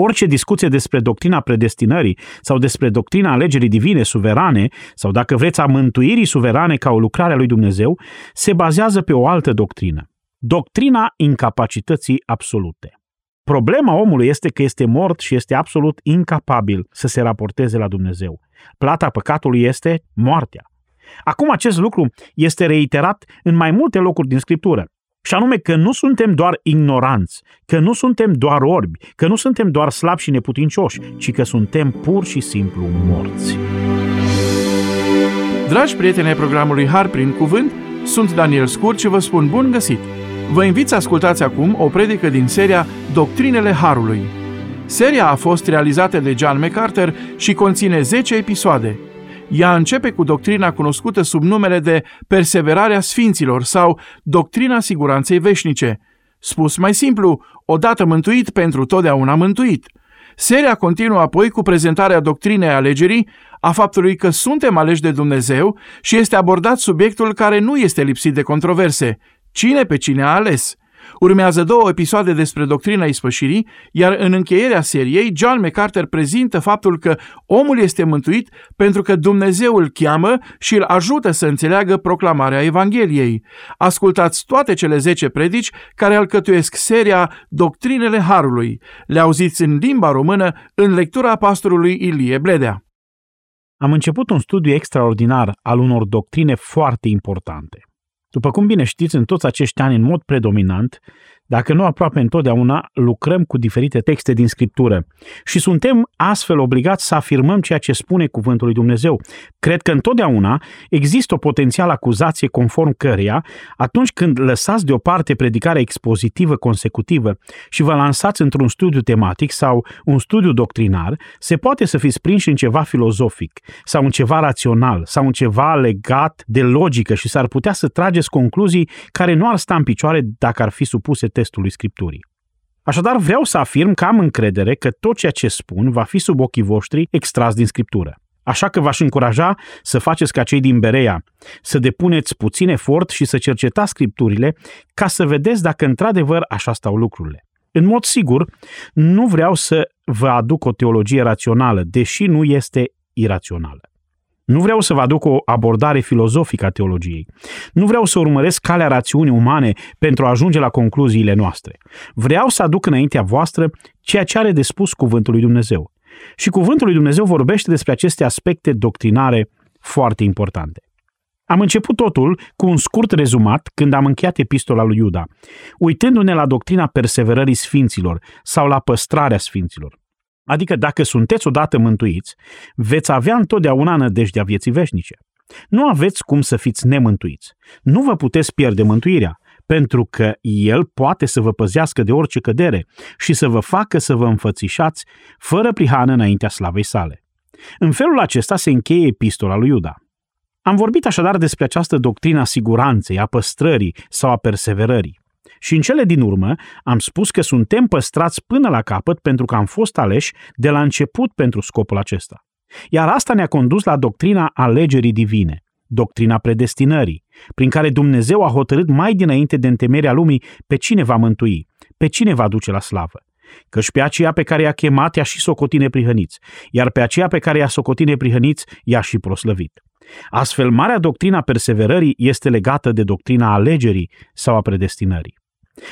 Orice discuție despre doctrina predestinării sau despre doctrina alegerii divine suverane sau dacă vreți a mântuirii suverane ca o lucrare a lui Dumnezeu se bazează pe o altă doctrină. Doctrina incapacității absolute. Problema omului este că este mort și este absolut incapabil să se raporteze la Dumnezeu. Plata păcatului este moartea. Acum acest lucru este reiterat în mai multe locuri din Scriptură. Și anume că nu suntem doar ignoranți, că nu suntem doar orbi, că nu suntem doar slabi și neputincioși, ci că suntem pur și simplu morți. Dragi prieteni ai programului Har prin Cuvânt, sunt Daniel Scurt și vă spun bun găsit! Vă invit să ascultați acum o predică din seria Doctrinele Harului. Seria a fost realizată de John MacArthur și conține 10 episoade – ea începe cu doctrina cunoscută sub numele de perseverarea sfinților sau doctrina siguranței veșnice. Spus mai simplu, odată mântuit pentru totdeauna mântuit. Seria continuă apoi cu prezentarea doctrinei alegerii, a faptului că suntem aleși de Dumnezeu și este abordat subiectul care nu este lipsit de controverse. Cine pe cine a ales? Urmează două episoade despre doctrina ispășirii, iar în încheierea seriei, John MacArthur prezintă faptul că omul este mântuit pentru că Dumnezeu îl cheamă și îl ajută să înțeleagă proclamarea Evangheliei. Ascultați toate cele 10 predici care alcătuiesc seria Doctrinele Harului. Le auziți în limba română în lectura pastorului Ilie Bledea. Am început un studiu extraordinar al unor doctrine foarte importante. După cum bine știți, în toți acești ani, în mod predominant, dacă nu aproape întotdeauna, lucrăm cu diferite texte din Scriptură și suntem astfel obligați să afirmăm ceea ce spune Cuvântul lui Dumnezeu. Cred că întotdeauna există o potențială acuzație conform căreia, atunci când lăsați deoparte predicarea expozitivă consecutivă și vă lansați într-un studiu tematic sau un studiu doctrinar, se poate să fiți prinși în ceva filozofic sau în ceva rațional sau în ceva legat de logică și s-ar putea să trageți concluzii care nu ar sta în picioare dacă ar fi supuse testului Scripturii. Așadar, vreau să afirm că am încredere că tot ceea ce spun va fi sub ochii voștri extras din Scriptură. Așa că v-aș încuraja să faceți ca cei din Berea, să depuneți puțin efort și să cercetați scripturile ca să vedeți dacă într-adevăr așa stau lucrurile. În mod sigur, nu vreau să vă aduc o teologie rațională, deși nu este irațională. Nu vreau să vă aduc o abordare filozofică a teologiei. Nu vreau să urmăresc calea rațiunii umane pentru a ajunge la concluziile noastre. Vreau să aduc înaintea voastră ceea ce are de spus Cuvântul lui Dumnezeu. Și Cuvântul lui Dumnezeu vorbește despre aceste aspecte doctrinare foarte importante. Am început totul cu un scurt rezumat când am încheiat epistola lui Iuda, uitându-ne la doctrina perseverării sfinților sau la păstrarea sfinților. Adică dacă sunteți odată mântuiți, veți avea întotdeauna nădejdea vieții veșnice. Nu aveți cum să fiți nemântuiți. Nu vă puteți pierde mântuirea, pentru că El poate să vă păzească de orice cădere și să vă facă să vă înfățișați fără prihană înaintea slavei sale. În felul acesta se încheie epistola lui Iuda. Am vorbit așadar despre această doctrină a siguranței, a păstrării sau a perseverării. Și în cele din urmă am spus că suntem păstrați până la capăt pentru că am fost aleși de la început pentru scopul acesta. Iar asta ne-a condus la doctrina alegerii divine, doctrina predestinării, prin care Dumnezeu a hotărât mai dinainte de întemerea lumii pe cine va mântui, pe cine va duce la slavă. Căci pe aceea pe care i-a chemat i-a și socotine prihăniți, iar pe aceea pe care i-a socotine prihăniți i-a și proslăvit. Astfel, marea doctrina perseverării este legată de doctrina alegerii sau a predestinării.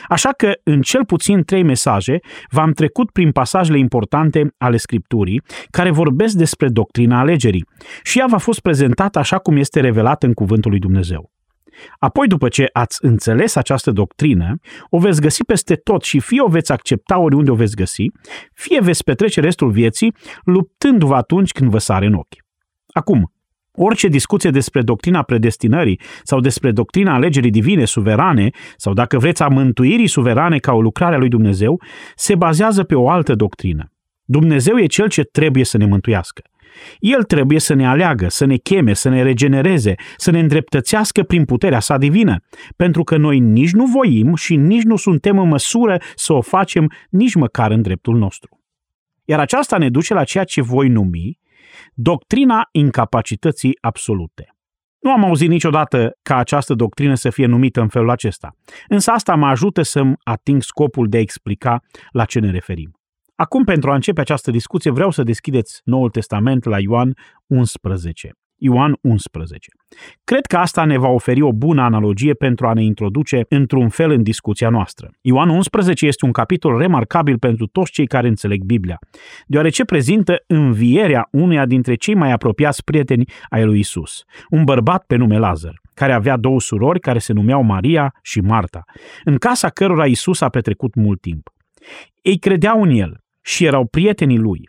Așa că, în cel puțin trei mesaje, v-am trecut prin pasajele importante ale Scripturii, care vorbesc despre doctrina alegerii, și ea v-a fost prezentată așa cum este revelată în Cuvântul lui Dumnezeu. Apoi, după ce ați înțeles această doctrină, o veți găsi peste tot și fie o veți accepta oriunde o veți găsi, fie veți petrece restul vieții luptându-vă atunci când vă sare în ochi. Acum, Orice discuție despre doctrina predestinării sau despre doctrina alegerii divine suverane sau dacă vreți a mântuirii suverane ca o lucrare a lui Dumnezeu se bazează pe o altă doctrină. Dumnezeu e cel ce trebuie să ne mântuiască. El trebuie să ne aleagă, să ne cheme, să ne regenereze, să ne îndreptățească prin puterea sa divină, pentru că noi nici nu voim și nici nu suntem în măsură să o facem nici măcar în dreptul nostru. Iar aceasta ne duce la ceea ce voi numi Doctrina incapacității absolute. Nu am auzit niciodată ca această doctrină să fie numită în felul acesta, însă asta mă ajută să-mi ating scopul de a explica la ce ne referim. Acum, pentru a începe această discuție, vreau să deschideți Noul Testament la Ioan 11. Ioan 11. Cred că asta ne va oferi o bună analogie pentru a ne introduce într-un fel în discuția noastră. Ioan 11 este un capitol remarcabil pentru toți cei care înțeleg Biblia, deoarece prezintă învierea uneia dintre cei mai apropiați prieteni ai lui Isus, un bărbat pe nume Lazar, care avea două surori care se numeau Maria și Marta, în casa cărora Isus a petrecut mult timp. Ei credeau în el și erau prietenii lui.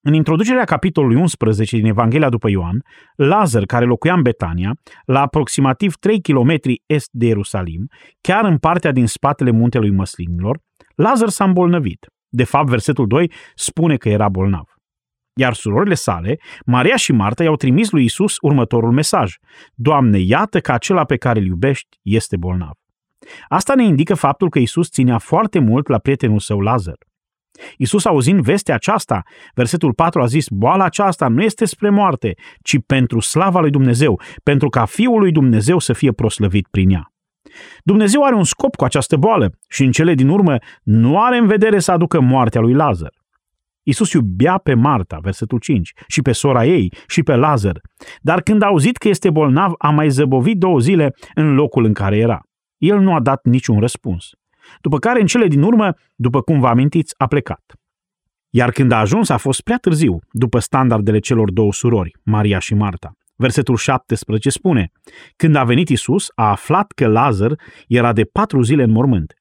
În introducerea capitolului 11 din Evanghelia după Ioan, Lazar, care locuia în Betania, la aproximativ 3 km est de Ierusalim, chiar în partea din spatele muntelui Măslinilor, Lazar s-a îmbolnăvit. De fapt, versetul 2 spune că era bolnav. Iar surorile sale, Maria și Marta, i-au trimis lui Isus următorul mesaj. Doamne, iată că acela pe care îl iubești este bolnav. Asta ne indică faptul că Isus ținea foarte mult la prietenul său Lazar. Iisus auzind vestea aceasta, versetul 4 a zis, boala aceasta nu este spre moarte, ci pentru slava lui Dumnezeu, pentru ca Fiul lui Dumnezeu să fie proslăvit prin ea. Dumnezeu are un scop cu această boală și în cele din urmă nu are în vedere să aducă moartea lui Lazar. Iisus iubea pe Marta, versetul 5, și pe sora ei și pe Lazar, dar când a auzit că este bolnav, a mai zăbovit două zile în locul în care era. El nu a dat niciun răspuns după care în cele din urmă, după cum vă amintiți, a plecat. Iar când a ajuns a fost prea târziu, după standardele celor două surori, Maria și Marta. Versetul 17 spune, când a venit Isus, a aflat că Lazar era de patru zile în mormânt.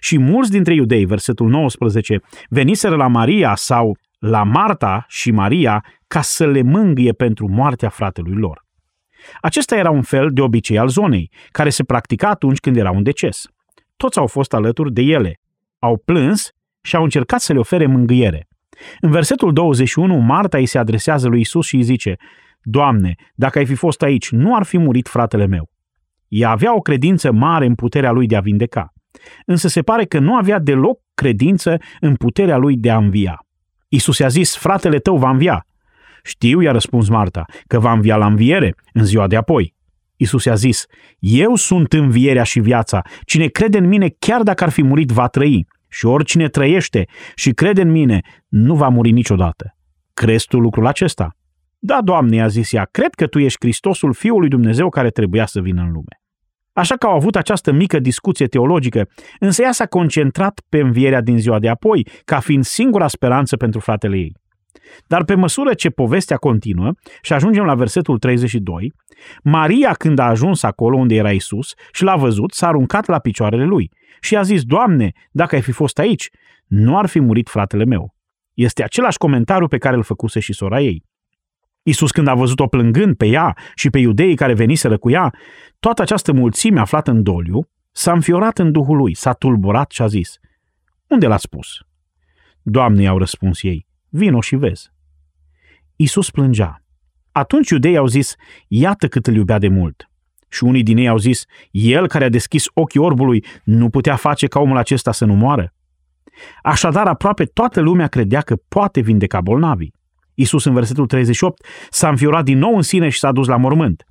Și mulți dintre iudei, versetul 19, veniseră la Maria sau la Marta și Maria ca să le mângâie pentru moartea fratelui lor. Acesta era un fel de obicei al zonei, care se practica atunci când era un deces toți au fost alături de ele, au plâns și au încercat să le ofere mângâiere. În versetul 21, Marta îi se adresează lui Isus și îi zice, Doamne, dacă ai fi fost aici, nu ar fi murit fratele meu. Ea avea o credință mare în puterea lui de a vindeca, însă se pare că nu avea deloc credință în puterea lui de a învia. Isus i-a zis, fratele tău va învia. Știu, i-a răspuns Marta, că va învia la înviere în ziua de apoi. Isus i-a zis, eu sunt învierea și viața. Cine crede în mine, chiar dacă ar fi murit, va trăi. Și oricine trăiește și crede în mine, nu va muri niciodată. Crezi tu lucrul acesta? Da, Doamne, a zis ea, cred că Tu ești Hristosul Fiul lui Dumnezeu care trebuia să vină în lume. Așa că au avut această mică discuție teologică, însă ea s-a concentrat pe învierea din ziua de apoi, ca fiind singura speranță pentru fratele ei. Dar pe măsură ce povestea continuă și ajungem la versetul 32, Maria când a ajuns acolo unde era Isus și l-a văzut, s-a aruncat la picioarele lui și a zis, Doamne, dacă ai fi fost aici, nu ar fi murit fratele meu. Este același comentariu pe care îl făcuse și sora ei. Isus când a văzut-o plângând pe ea și pe iudeii care veniseră cu ea, toată această mulțime aflată în doliu, s-a înfiorat în duhul lui, s-a tulburat și a zis, Unde l-a spus? Doamne, i-au răspuns ei, vino și vezi. Isus plângea. Atunci iudeii au zis, iată cât îl iubea de mult. Și unii din ei au zis, el care a deschis ochii orbului nu putea face ca omul acesta să nu moară. Așadar, aproape toată lumea credea că poate vindeca bolnavii. Isus în versetul 38 s-a înfiorat din nou în sine și s-a dus la mormânt.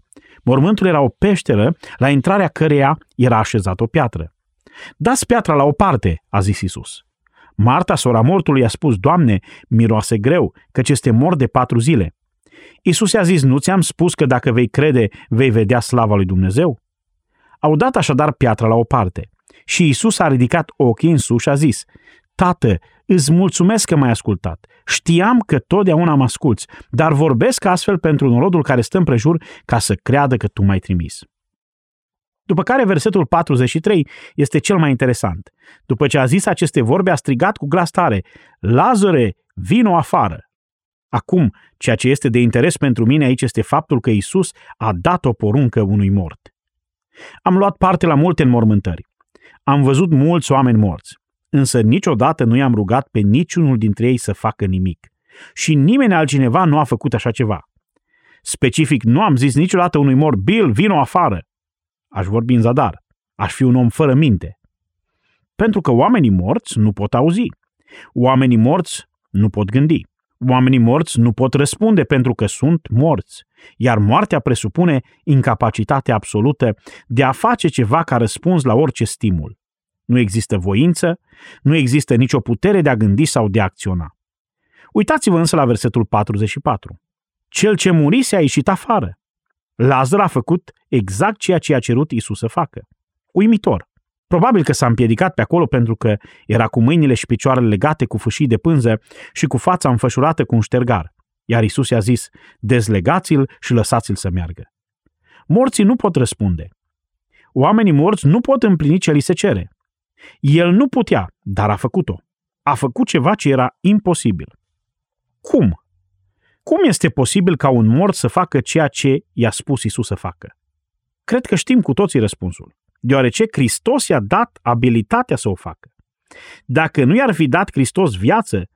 Mormântul era o peșteră la intrarea căreia era așezat o piatră. Dați piatra la o parte, a zis Isus. Marta, sora mortului, a spus, Doamne, miroase greu, căci este mort de patru zile. Isus i-a zis, nu ți-am spus că dacă vei crede, vei vedea slava lui Dumnezeu? Au dat așadar piatra la o parte. Și Isus a ridicat ochii în sus și a zis, Tată, îți mulțumesc că m-ai ascultat. Știam că totdeauna mă asculți, dar vorbesc astfel pentru norodul care stă împrejur ca să creadă că tu m-ai trimis. După care versetul 43 este cel mai interesant. După ce a zis aceste vorbe, a strigat cu glas tare, Lazare, vino afară! Acum, ceea ce este de interes pentru mine aici este faptul că Isus a dat o poruncă unui mort. Am luat parte la multe înmormântări. Am văzut mulți oameni morți, însă niciodată nu i-am rugat pe niciunul dintre ei să facă nimic. Și nimeni altcineva nu a făcut așa ceva. Specific, nu am zis niciodată unui mort, Bill, vino afară. Aș vorbi în zadar. Aș fi un om fără minte. Pentru că oamenii morți nu pot auzi. Oamenii morți nu pot gândi. Oamenii morți nu pot răspunde pentru că sunt morți, iar moartea presupune incapacitatea absolută de a face ceva ca răspuns la orice stimul. Nu există voință, nu există nicio putere de a gândi sau de a acționa. Uitați-vă însă la versetul 44. Cel ce murise a ieșit afară. Lazar a făcut exact ceea ce a cerut Isus să facă. Uimitor. Probabil că s-a împiedicat pe acolo pentru că era cu mâinile și picioarele legate cu fâșii de pânză și cu fața înfășurată cu un ștergar. Iar Isus i-a zis, dezlegați-l și lăsați-l să meargă. Morții nu pot răspunde. Oamenii morți nu pot împlini ce li se cere. El nu putea, dar a făcut-o. A făcut ceva ce era imposibil. Cum? Cum este posibil ca un mort să facă ceea ce i-a spus Isus să facă? Cred că știm cu toții răspunsul. Deoarece Hristos i-a dat abilitatea să o facă. Dacă nu i-ar fi dat Hristos viață,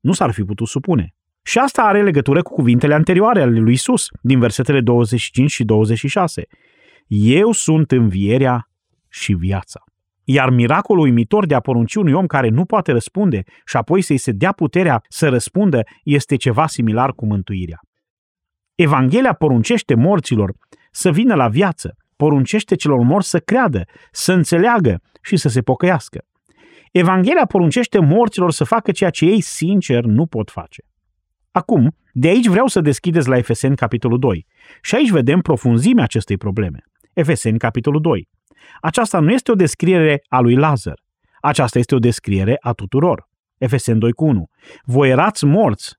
nu s-ar fi putut supune. Și asta are legătură cu cuvintele anterioare ale lui Isus, din versetele 25 și 26. Eu sunt învierea și viața. Iar miracolul uimitor de a porunci unui om care nu poate răspunde și apoi să-i se dea puterea să răspundă este ceva similar cu mântuirea. Evanghelia poruncește morților să vină la viață, poruncește celor morți să creadă, să înțeleagă și să se pocăiască. Evanghelia poruncește morților să facă ceea ce ei sincer nu pot face. Acum, de aici vreau să deschideți la Efeseni capitolul 2 și aici vedem profunzimea acestei probleme. Efeseni capitolul 2. Aceasta nu este o descriere a lui Lazar. Aceasta este o descriere a tuturor. Efeseni 2 cu 1. Voi erați morți.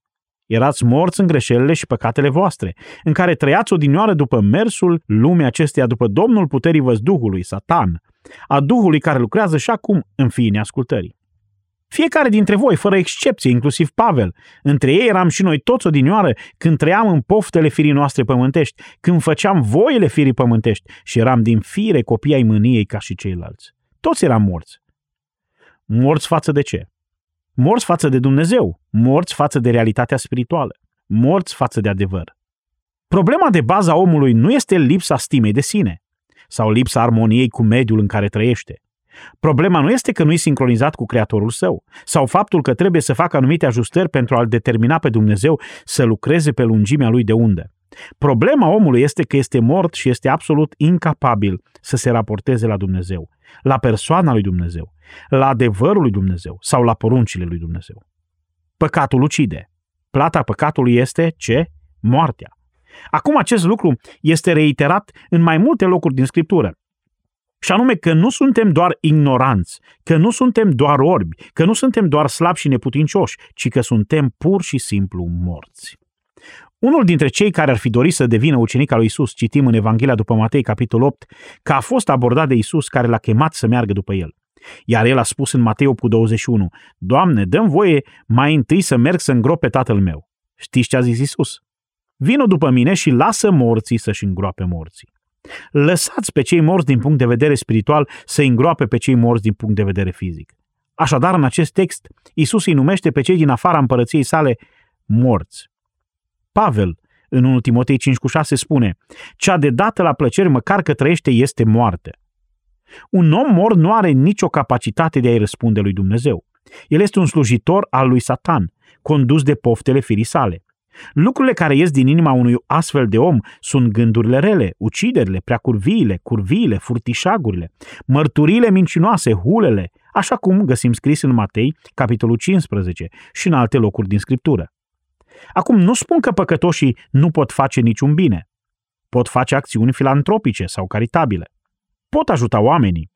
Erați morți în greșelile și păcatele voastre, în care trăiați odinioară după mersul lumii acesteia, după Domnul puterii văzduhului, Satan, a Duhului care lucrează și acum în fiii neascultării. Fiecare dintre voi, fără excepție, inclusiv Pavel, între ei eram și noi toți odinioară când trăiam în poftele firii noastre pământești, când făceam voile firii pământești și eram din fire copii ai mâniei ca și ceilalți. Toți eram morți. Morți față de ce? Morți față de Dumnezeu, morți față de realitatea spirituală, morți față de adevăr. Problema de bază a omului nu este lipsa stimei de sine sau lipsa armoniei cu mediul în care trăiește, Problema nu este că nu e sincronizat cu Creatorul său sau faptul că trebuie să facă anumite ajustări pentru a-L determina pe Dumnezeu să lucreze pe lungimea lui de undă. Problema omului este că este mort și este absolut incapabil să se raporteze la Dumnezeu, la persoana lui Dumnezeu, la adevărul lui Dumnezeu sau la poruncile lui Dumnezeu. Păcatul ucide. Plata păcatului este ce? Moartea. Acum acest lucru este reiterat în mai multe locuri din Scriptură. Și anume că nu suntem doar ignoranți, că nu suntem doar orbi, că nu suntem doar slabi și neputincioși, ci că suntem pur și simplu morți. Unul dintre cei care ar fi dorit să devină ucenic al lui Isus, citim în Evanghelia după Matei, capitolul 8, că a fost abordat de Isus care l-a chemat să meargă după el. Iar el a spus în Matei 8 21, Doamne, dăm voie mai întâi să merg să îngrop pe tatăl meu. Știți ce a zis Isus? Vino după mine și lasă morții să-și îngroape morții. Lăsați pe cei morți din punct de vedere spiritual să îngroape pe cei morți din punct de vedere fizic. Așadar, în acest text, Isus îi numește pe cei din afara împărăției sale morți. Pavel, în 1 Timotei 5 cu 6, spune Cea de dată la plăceri, măcar că trăiește, este moarte. Un om mort nu are nicio capacitate de a-i răspunde lui Dumnezeu. El este un slujitor al lui Satan, condus de poftele firii sale. Lucrurile care ies din inima unui astfel de om sunt gândurile rele, uciderile, preacurviile, curviile, furtișagurile, mărturile mincinoase, hulele, așa cum găsim scris în Matei, capitolul 15 și în alte locuri din Scriptură. Acum, nu spun că păcătoșii nu pot face niciun bine. Pot face acțiuni filantropice sau caritabile. Pot ajuta oamenii.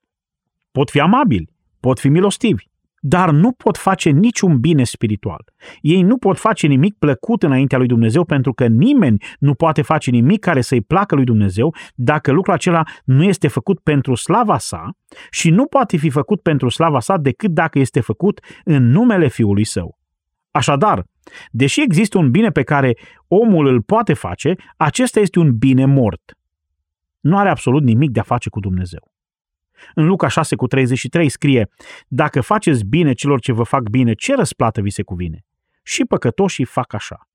Pot fi amabili. Pot fi milostivi dar nu pot face niciun bine spiritual. Ei nu pot face nimic plăcut înaintea lui Dumnezeu pentru că nimeni nu poate face nimic care să-i placă lui Dumnezeu dacă lucrul acela nu este făcut pentru slava sa și nu poate fi făcut pentru slava sa decât dacă este făcut în numele Fiului Său. Așadar, deși există un bine pe care omul îl poate face, acesta este un bine mort. Nu are absolut nimic de a face cu Dumnezeu. În Luca 6 cu 33 scrie, Dacă faceți bine celor ce vă fac bine, ce răsplată vi se cuvine? Și păcătoșii fac așa.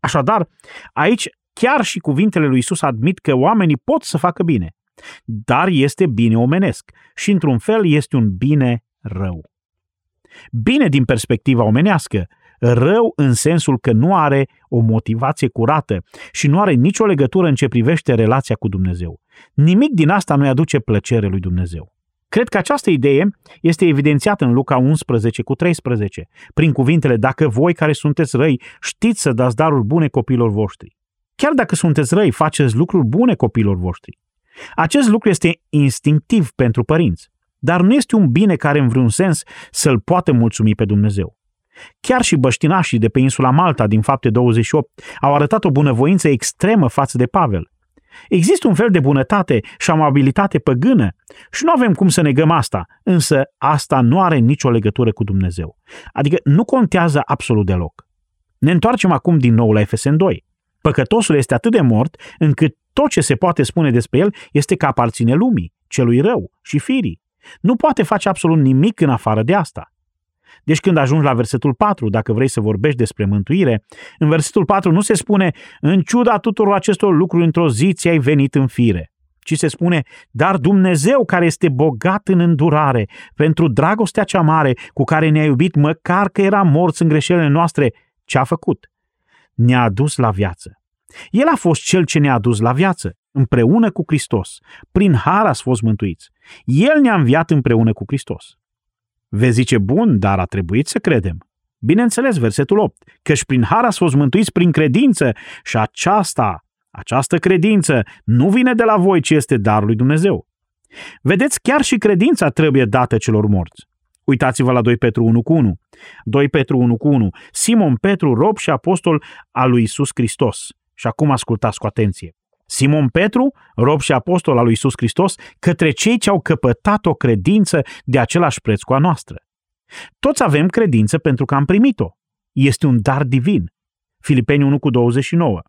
Așadar, aici chiar și cuvintele lui Isus admit că oamenii pot să facă bine, dar este bine omenesc și într-un fel este un bine rău. Bine din perspectiva omenească, rău în sensul că nu are o motivație curată și nu are nicio legătură în ce privește relația cu Dumnezeu. Nimic din asta nu-i aduce plăcere lui Dumnezeu. Cred că această idee este evidențiată în Luca 11 cu 13, prin cuvintele Dacă voi care sunteți răi știți să dați daruri bune copilor voștri. Chiar dacă sunteți răi, faceți lucruri bune copilor voștri. Acest lucru este instinctiv pentru părinți, dar nu este un bine care în vreun sens să-l poată mulțumi pe Dumnezeu. Chiar și băștinașii de pe insula Malta din fapte 28 au arătat o bunăvoință extremă față de Pavel. Există un fel de bunătate și amabilitate păgână și nu avem cum să negăm asta, însă asta nu are nicio legătură cu Dumnezeu. Adică nu contează absolut deloc. Ne întoarcem acum din nou la Efesen 2. Păcătosul este atât de mort încât tot ce se poate spune despre el este că aparține lumii, celui rău și firii. Nu poate face absolut nimic în afară de asta. Deci când ajungi la versetul 4, dacă vrei să vorbești despre mântuire, în versetul 4 nu se spune, în ciuda tuturor acestor lucruri, într-o zi ți-ai venit în fire, ci se spune, dar Dumnezeu care este bogat în îndurare, pentru dragostea cea mare cu care ne-a iubit, măcar că eram morți în greșelile noastre, ce a făcut? Ne-a adus la viață. El a fost cel ce ne-a adus la viață, împreună cu Hristos. Prin har ați fost mântuiți. El ne-a înviat împreună cu Hristos. Vezi zice, bun, dar a trebuit să credem. Bineînțeles, versetul 8, căci prin har ați fost mântuiți prin credință și aceasta, această credință nu vine de la voi, ci este darul lui Dumnezeu. Vedeți, chiar și credința trebuie dată celor morți. Uitați-vă la 2 Petru 1 cu 1. 2 Petru 1 cu 1. Simon Petru, rob și apostol al lui Isus Hristos. Și acum ascultați cu atenție. Simon Petru, rob și apostol al lui Isus Hristos, către cei ce au căpătat o credință de același preț cu a noastră. Toți avem credință pentru că am primit-o. Este un dar divin. Filipeni 1 cu 29.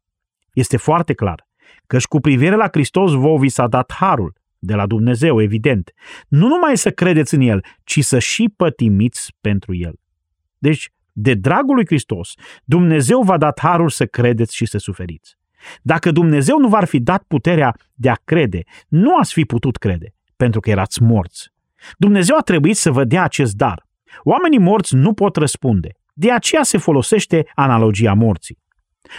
Este foarte clar. Căci cu privire la Hristos vouă vi s-a dat harul, de la Dumnezeu, evident. Nu numai să credeți în El, ci să și pătimiți pentru El. Deci, de dragul lui Hristos, Dumnezeu v-a dat harul să credeți și să suferiți. Dacă Dumnezeu nu v-ar fi dat puterea de a crede, nu ați fi putut crede, pentru că erați morți. Dumnezeu a trebuit să vă dea acest dar. Oamenii morți nu pot răspunde. De aceea se folosește analogia morții.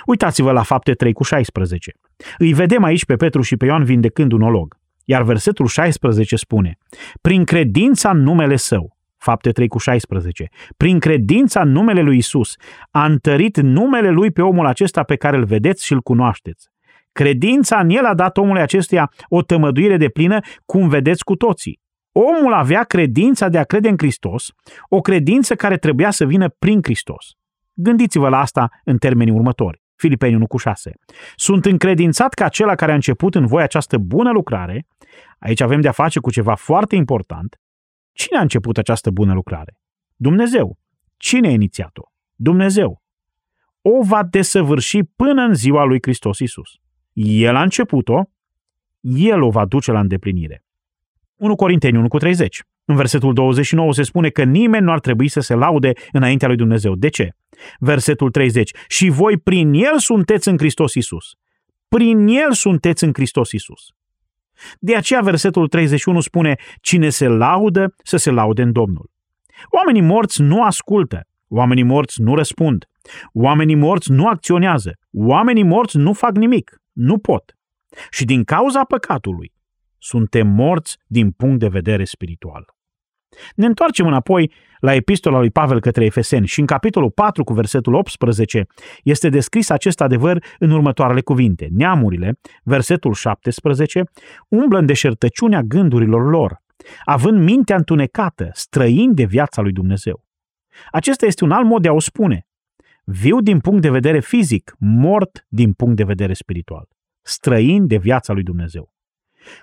Uitați-vă la fapte 3 cu 16. Îi vedem aici pe Petru și pe Ioan vindecând un olog. Iar versetul 16 spune, prin credința în numele său, Fapte 3 cu 16. Prin credința în numele lui Isus, a întărit numele lui pe omul acesta pe care îl vedeți și îl cunoașteți. Credința în el a dat omului acestuia o tămăduire de plină, cum vedeți cu toții. Omul avea credința de a crede în Hristos, o credință care trebuia să vină prin Hristos. Gândiți-vă la asta în termenii următori. Filipeni 1 cu 6. Sunt încredințat că acela care a început în voi această bună lucrare, aici avem de-a face cu ceva foarte important, Cine a început această bună lucrare? Dumnezeu. Cine a inițiat-o? Dumnezeu. O va desăvârși până în ziua lui Hristos Isus. El a început-o, El o va duce la îndeplinire. 1 Corinteni 1 cu 30. În versetul 29 se spune că nimeni nu ar trebui să se laude înaintea lui Dumnezeu. De ce? Versetul 30. Și voi prin El sunteți în Hristos Isus. Prin El sunteți în Hristos Isus. De aceea versetul 31 spune, cine se laudă, să se laude în Domnul. Oamenii morți nu ascultă, oamenii morți nu răspund, oamenii morți nu acționează, oamenii morți nu fac nimic, nu pot. Și din cauza păcatului, suntem morți din punct de vedere spiritual. Ne întoarcem înapoi la epistola lui Pavel către Efeseni și în capitolul 4 cu versetul 18 este descris acest adevăr în următoarele cuvinte. Neamurile, versetul 17, umblă în deșertăciunea gândurilor lor, având mintea întunecată, străini de viața lui Dumnezeu. Acesta este un alt mod de a o spune. Viu din punct de vedere fizic, mort din punct de vedere spiritual. Străini de viața lui Dumnezeu.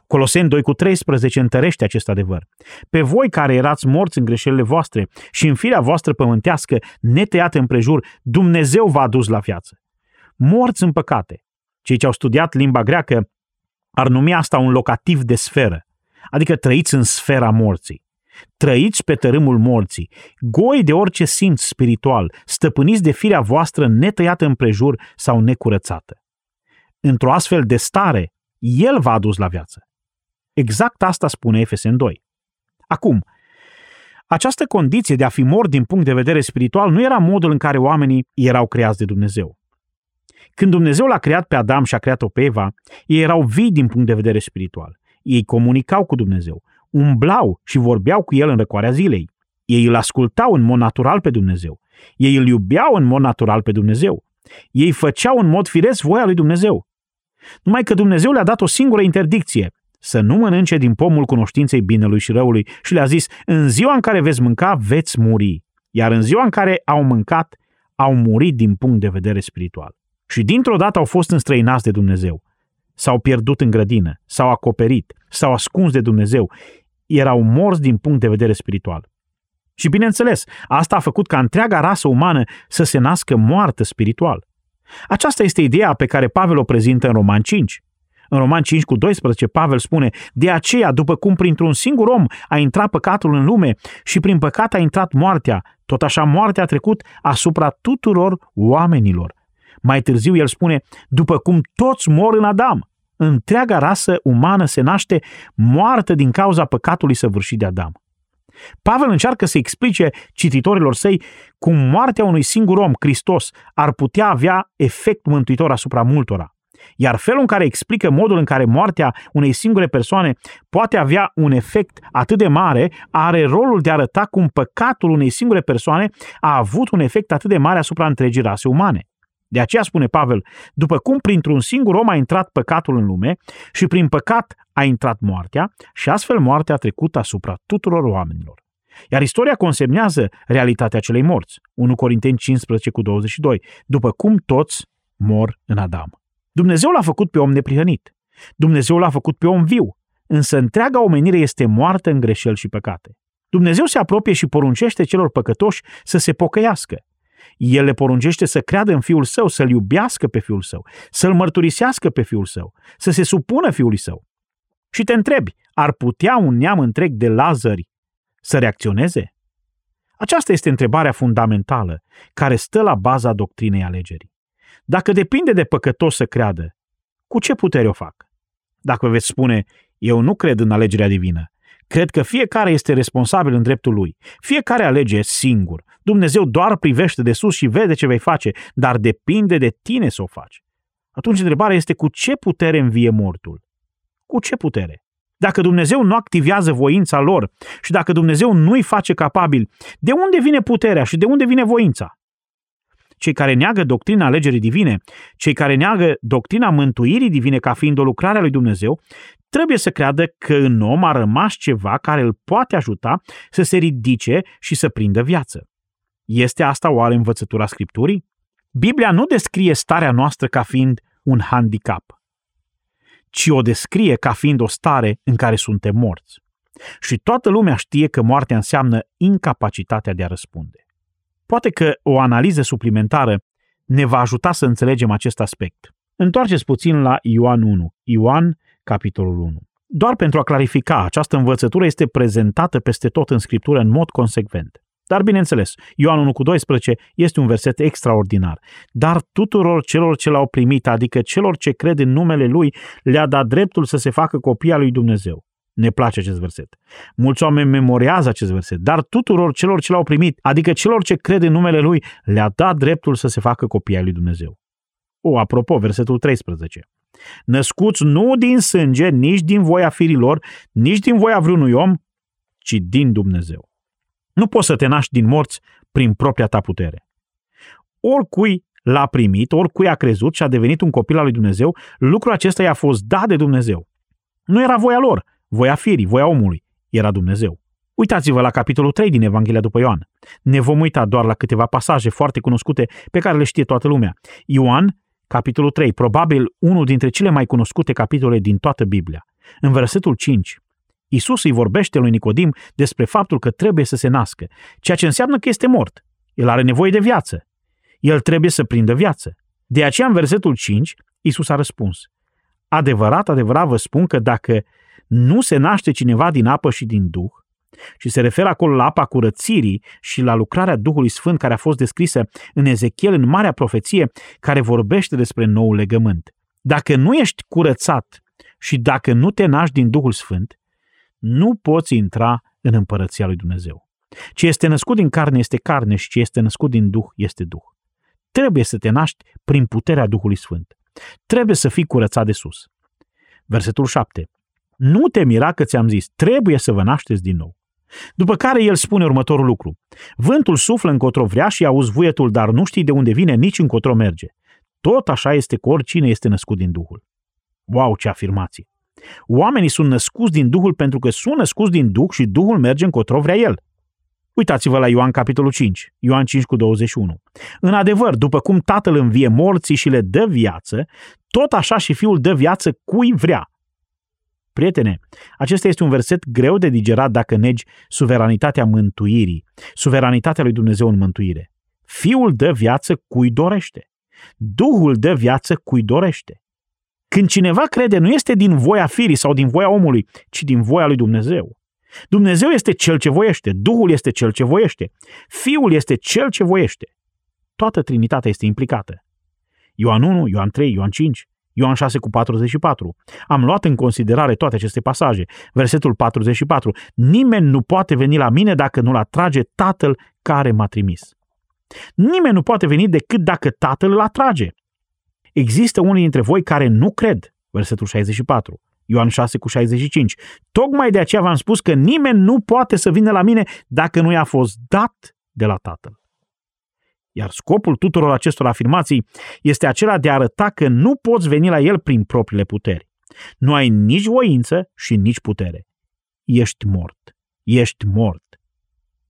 Coloseni 2 cu 13 întărește acest adevăr. Pe voi care erați morți în greșelile voastre și în firea voastră pământească, netăiată împrejur, Dumnezeu v-a adus la viață. Morți în păcate. Cei ce au studiat limba greacă ar numi asta un locativ de sferă, adică trăiți în sfera morții. Trăiți pe tărâmul morții, goi de orice simț spiritual, stăpâniți de firea voastră netăiată împrejur sau necurățată. Într-o astfel de stare, el v-a adus la viață. Exact asta spune Efesen 2. Acum, această condiție de a fi mort din punct de vedere spiritual nu era modul în care oamenii erau creați de Dumnezeu. Când Dumnezeu l-a creat pe Adam și a creat-o pe Eva, ei erau vii din punct de vedere spiritual. Ei comunicau cu Dumnezeu. umblau și vorbeau cu el în răcoarea zilei. Ei îl ascultau în mod natural pe Dumnezeu. Ei îl iubeau în mod natural pe Dumnezeu. Ei făceau în mod firesc voia lui Dumnezeu. Numai că Dumnezeu le-a dat o singură interdicție, să nu mănânce din pomul cunoștinței binelui și răului și le-a zis, în ziua în care veți mânca, veți muri. Iar în ziua în care au mâncat, au murit din punct de vedere spiritual. Și dintr-o dată au fost înstrăinați de Dumnezeu. S-au pierdut în grădină, s-au acoperit, s-au ascuns de Dumnezeu, erau morți din punct de vedere spiritual. Și bineînțeles, asta a făcut ca întreaga rasă umană să se nască moartă spiritual. Aceasta este ideea pe care Pavel o prezintă în Roman 5. În Roman 5 cu 12, Pavel spune, de aceea, după cum printr-un singur om a intrat păcatul în lume și prin păcat a intrat moartea, tot așa moartea a trecut asupra tuturor oamenilor. Mai târziu el spune, după cum toți mor în Adam, întreaga rasă umană se naște moartă din cauza păcatului săvârșit de Adam. Pavel încearcă să explice cititorilor săi cum moartea unui singur om, Hristos, ar putea avea efect mântuitor asupra multora. Iar felul în care explică modul în care moartea unei singure persoane poate avea un efect atât de mare, are rolul de a arăta cum păcatul unei singure persoane a avut un efect atât de mare asupra întregii rase umane. De aceea spune Pavel, după cum printr-un singur om a intrat păcatul în lume și prin păcat a intrat moartea și astfel moartea a trecut asupra tuturor oamenilor. Iar istoria consemnează realitatea celei morți. 1 Corinteni 15 cu 22. După cum toți mor în Adam. Dumnezeu l-a făcut pe om neprihănit. Dumnezeu l-a făcut pe om viu. Însă întreaga omenire este moartă în greșeli și păcate. Dumnezeu se apropie și poruncește celor păcătoși să se pocăiască. El le poruncește să creadă în Fiul Său, să-L iubească pe Fiul Său, să-L mărturisească pe Fiul Său, să se supună Fiului Său. Și te întrebi, ar putea un neam întreg de lazări să reacționeze? Aceasta este întrebarea fundamentală care stă la baza doctrinei alegerii. Dacă depinde de păcătos să creadă, cu ce putere o fac? Dacă veți spune, eu nu cred în alegerea divină, cred că fiecare este responsabil în dreptul lui, fiecare alege singur, Dumnezeu doar privește de sus și vede ce vei face, dar depinde de tine să o faci. Atunci întrebarea este cu ce putere învie mortul? Cu ce putere? Dacă Dumnezeu nu activează voința lor și dacă Dumnezeu nu-i face capabil, de unde vine puterea și de unde vine voința? Cei care neagă doctrina alegerii divine, cei care neagă doctrina mântuirii divine ca fiind o lucrare a lui Dumnezeu, trebuie să creadă că în om a rămas ceva care îl poate ajuta să se ridice și să prindă viață. Este asta oare învățătura Scripturii? Biblia nu descrie starea noastră ca fiind un handicap ci o descrie ca fiind o stare în care suntem morți. Și toată lumea știe că moartea înseamnă incapacitatea de a răspunde. Poate că o analiză suplimentară ne va ajuta să înțelegem acest aspect. Întoarceți puțin la Ioan 1, Ioan, capitolul 1. Doar pentru a clarifica, această învățătură este prezentată peste tot în Scriptură în mod consecvent. Dar bineînțeles, Ioan 1 cu 12 este un verset extraordinar. Dar tuturor celor ce l-au primit, adică celor ce cred în numele Lui, le-a dat dreptul să se facă copia lui Dumnezeu. Ne place acest verset. Mulți oameni memorează acest verset, dar tuturor celor ce l-au primit, adică celor ce cred în numele Lui, le-a dat dreptul să se facă copia lui Dumnezeu. O, apropo, versetul 13. Născuți nu din sânge, nici din voia firilor, nici din voia vreunui om, ci din Dumnezeu. Nu poți să te naști din morți prin propria ta putere. Oricui l-a primit, oricui a crezut și a devenit un copil al lui Dumnezeu, lucrul acesta i-a fost dat de Dumnezeu. Nu era voia lor, voia firii, voia omului, era Dumnezeu. Uitați-vă la capitolul 3 din Evanghelia după Ioan. Ne vom uita doar la câteva pasaje foarte cunoscute pe care le știe toată lumea. Ioan, capitolul 3, probabil unul dintre cele mai cunoscute capitole din toată Biblia. În versetul 5, Isus îi vorbește lui Nicodim despre faptul că trebuie să se nască, ceea ce înseamnă că este mort. El are nevoie de viață. El trebuie să prindă viață. De aceea, în versetul 5, Isus a răspuns, Adevărat, adevărat vă spun că dacă nu se naște cineva din apă și din Duh, și se referă acolo la apa curățirii și la lucrarea Duhului Sfânt care a fost descrisă în Ezechiel în Marea Profeție, care vorbește despre nou legământ. Dacă nu ești curățat și dacă nu te naști din Duhul Sfânt, nu poți intra în împărăția lui Dumnezeu. Ce este născut din carne este carne și ce este născut din Duh este Duh. Trebuie să te naști prin puterea Duhului Sfânt. Trebuie să fii curățat de sus. Versetul 7. nu te mira că ți-am zis, trebuie să vă nașteți din nou. După care el spune următorul lucru. Vântul suflă încotro vrea și auzi vuietul, dar nu știi de unde vine, nici încotro merge. Tot așa este cu oricine este născut din Duhul. Wow, ce afirmație! Oamenii sunt născuți din Duhul pentru că sunt născuți din Duh și Duhul merge încotro vrea El. Uitați-vă la Ioan capitolul 5, Ioan 5 cu 21. În adevăr, după cum Tatăl învie morții și le dă viață, tot așa și Fiul dă viață cui vrea. Prietene, acesta este un verset greu de digerat dacă negi suveranitatea mântuirii, suveranitatea lui Dumnezeu în mântuire. Fiul dă viață cui dorește. Duhul dă viață cui dorește. Când cineva crede, nu este din voia firii sau din voia omului, ci din voia lui Dumnezeu. Dumnezeu este cel ce voiește, Duhul este cel ce voiește, Fiul este cel ce voiește. Toată Trinitatea este implicată. Ioan 1, Ioan 3, Ioan 5, Ioan 6 cu 44. Am luat în considerare toate aceste pasaje. Versetul 44. Nimeni nu poate veni la mine dacă nu-l atrage Tatăl care m-a trimis. Nimeni nu poate veni decât dacă Tatăl îl atrage. Există unii dintre voi care nu cred. Versetul 64. Ioan 6 cu 65. Tocmai de aceea v-am spus că nimeni nu poate să vină la mine dacă nu i-a fost dat de la Tatăl. Iar scopul tuturor acestor afirmații este acela de a arăta că nu poți veni la el prin propriile puteri. Nu ai nici voință și nici putere. Ești mort. Ești mort.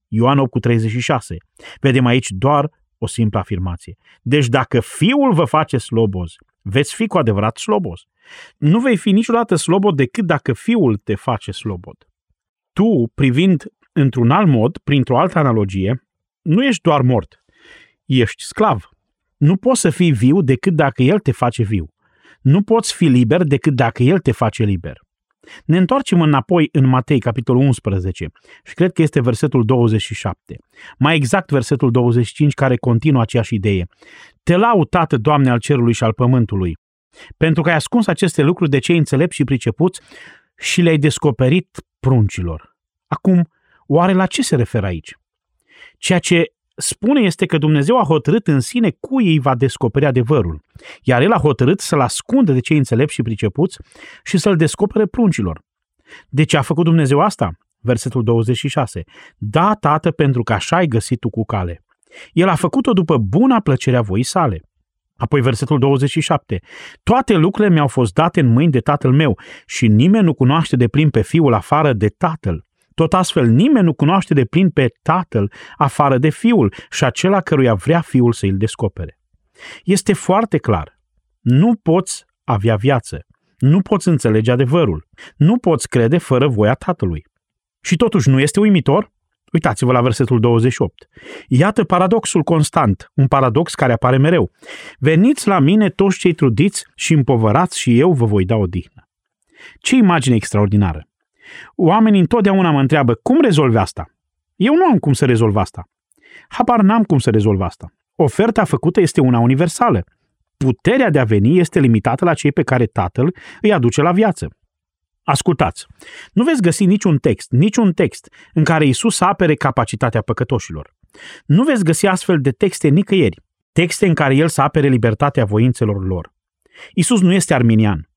Ioan 8 cu 36. Vedem aici doar o simplă afirmație. Deci dacă fiul vă face sloboz, veți fi cu adevărat slobos. Nu vei fi niciodată slobod decât dacă fiul te face slobod. Tu, privind într-un alt mod, printr-o altă analogie, nu ești doar mort, ești sclav. Nu poți să fii viu decât dacă el te face viu. Nu poți fi liber decât dacă el te face liber. Ne întoarcem înapoi în Matei, capitolul 11, și cred că este versetul 27. Mai exact versetul 25, care continuă aceeași idee. Te laud, Tată, Doamne al cerului și al pământului, pentru că ai ascuns aceste lucruri de cei înțelepți și pricepuți și le-ai descoperit pruncilor. Acum, oare la ce se referă aici? Ceea ce spune este că Dumnezeu a hotărât în sine cui ei va descoperi adevărul, iar El a hotărât să-l ascundă de cei înțelepți și pricepuți și să-l descopere pruncilor. De ce a făcut Dumnezeu asta? Versetul 26. Da, Tată, pentru că așa ai găsit tu cu cale. El a făcut-o după buna plăcerea voii sale. Apoi versetul 27. Toate lucrurile mi-au fost date în mâini de tatăl meu și nimeni nu cunoaște de plin pe fiul afară de tatăl. Tot astfel, nimeni nu cunoaște de plin pe tatăl afară de fiul și acela căruia vrea fiul să îl descopere. Este foarte clar. Nu poți avea viață. Nu poți înțelege adevărul. Nu poți crede fără voia tatălui. Și totuși nu este uimitor? Uitați-vă la versetul 28. Iată paradoxul constant, un paradox care apare mereu. Veniți la mine toți cei trudiți și împovărați și eu vă voi da odihnă. Ce imagine extraordinară! Oamenii întotdeauna mă întreabă, cum rezolvi asta? Eu nu am cum să rezolv asta. Habar n-am cum să rezolv asta. Oferta făcută este una universală. Puterea de a veni este limitată la cei pe care Tatăl îi aduce la viață. Ascultați, nu veți găsi niciun text, niciun text în care Isus apere capacitatea păcătoșilor. Nu veți găsi astfel de texte nicăieri, texte în care El să apere libertatea voințelor lor. Isus nu este arminian.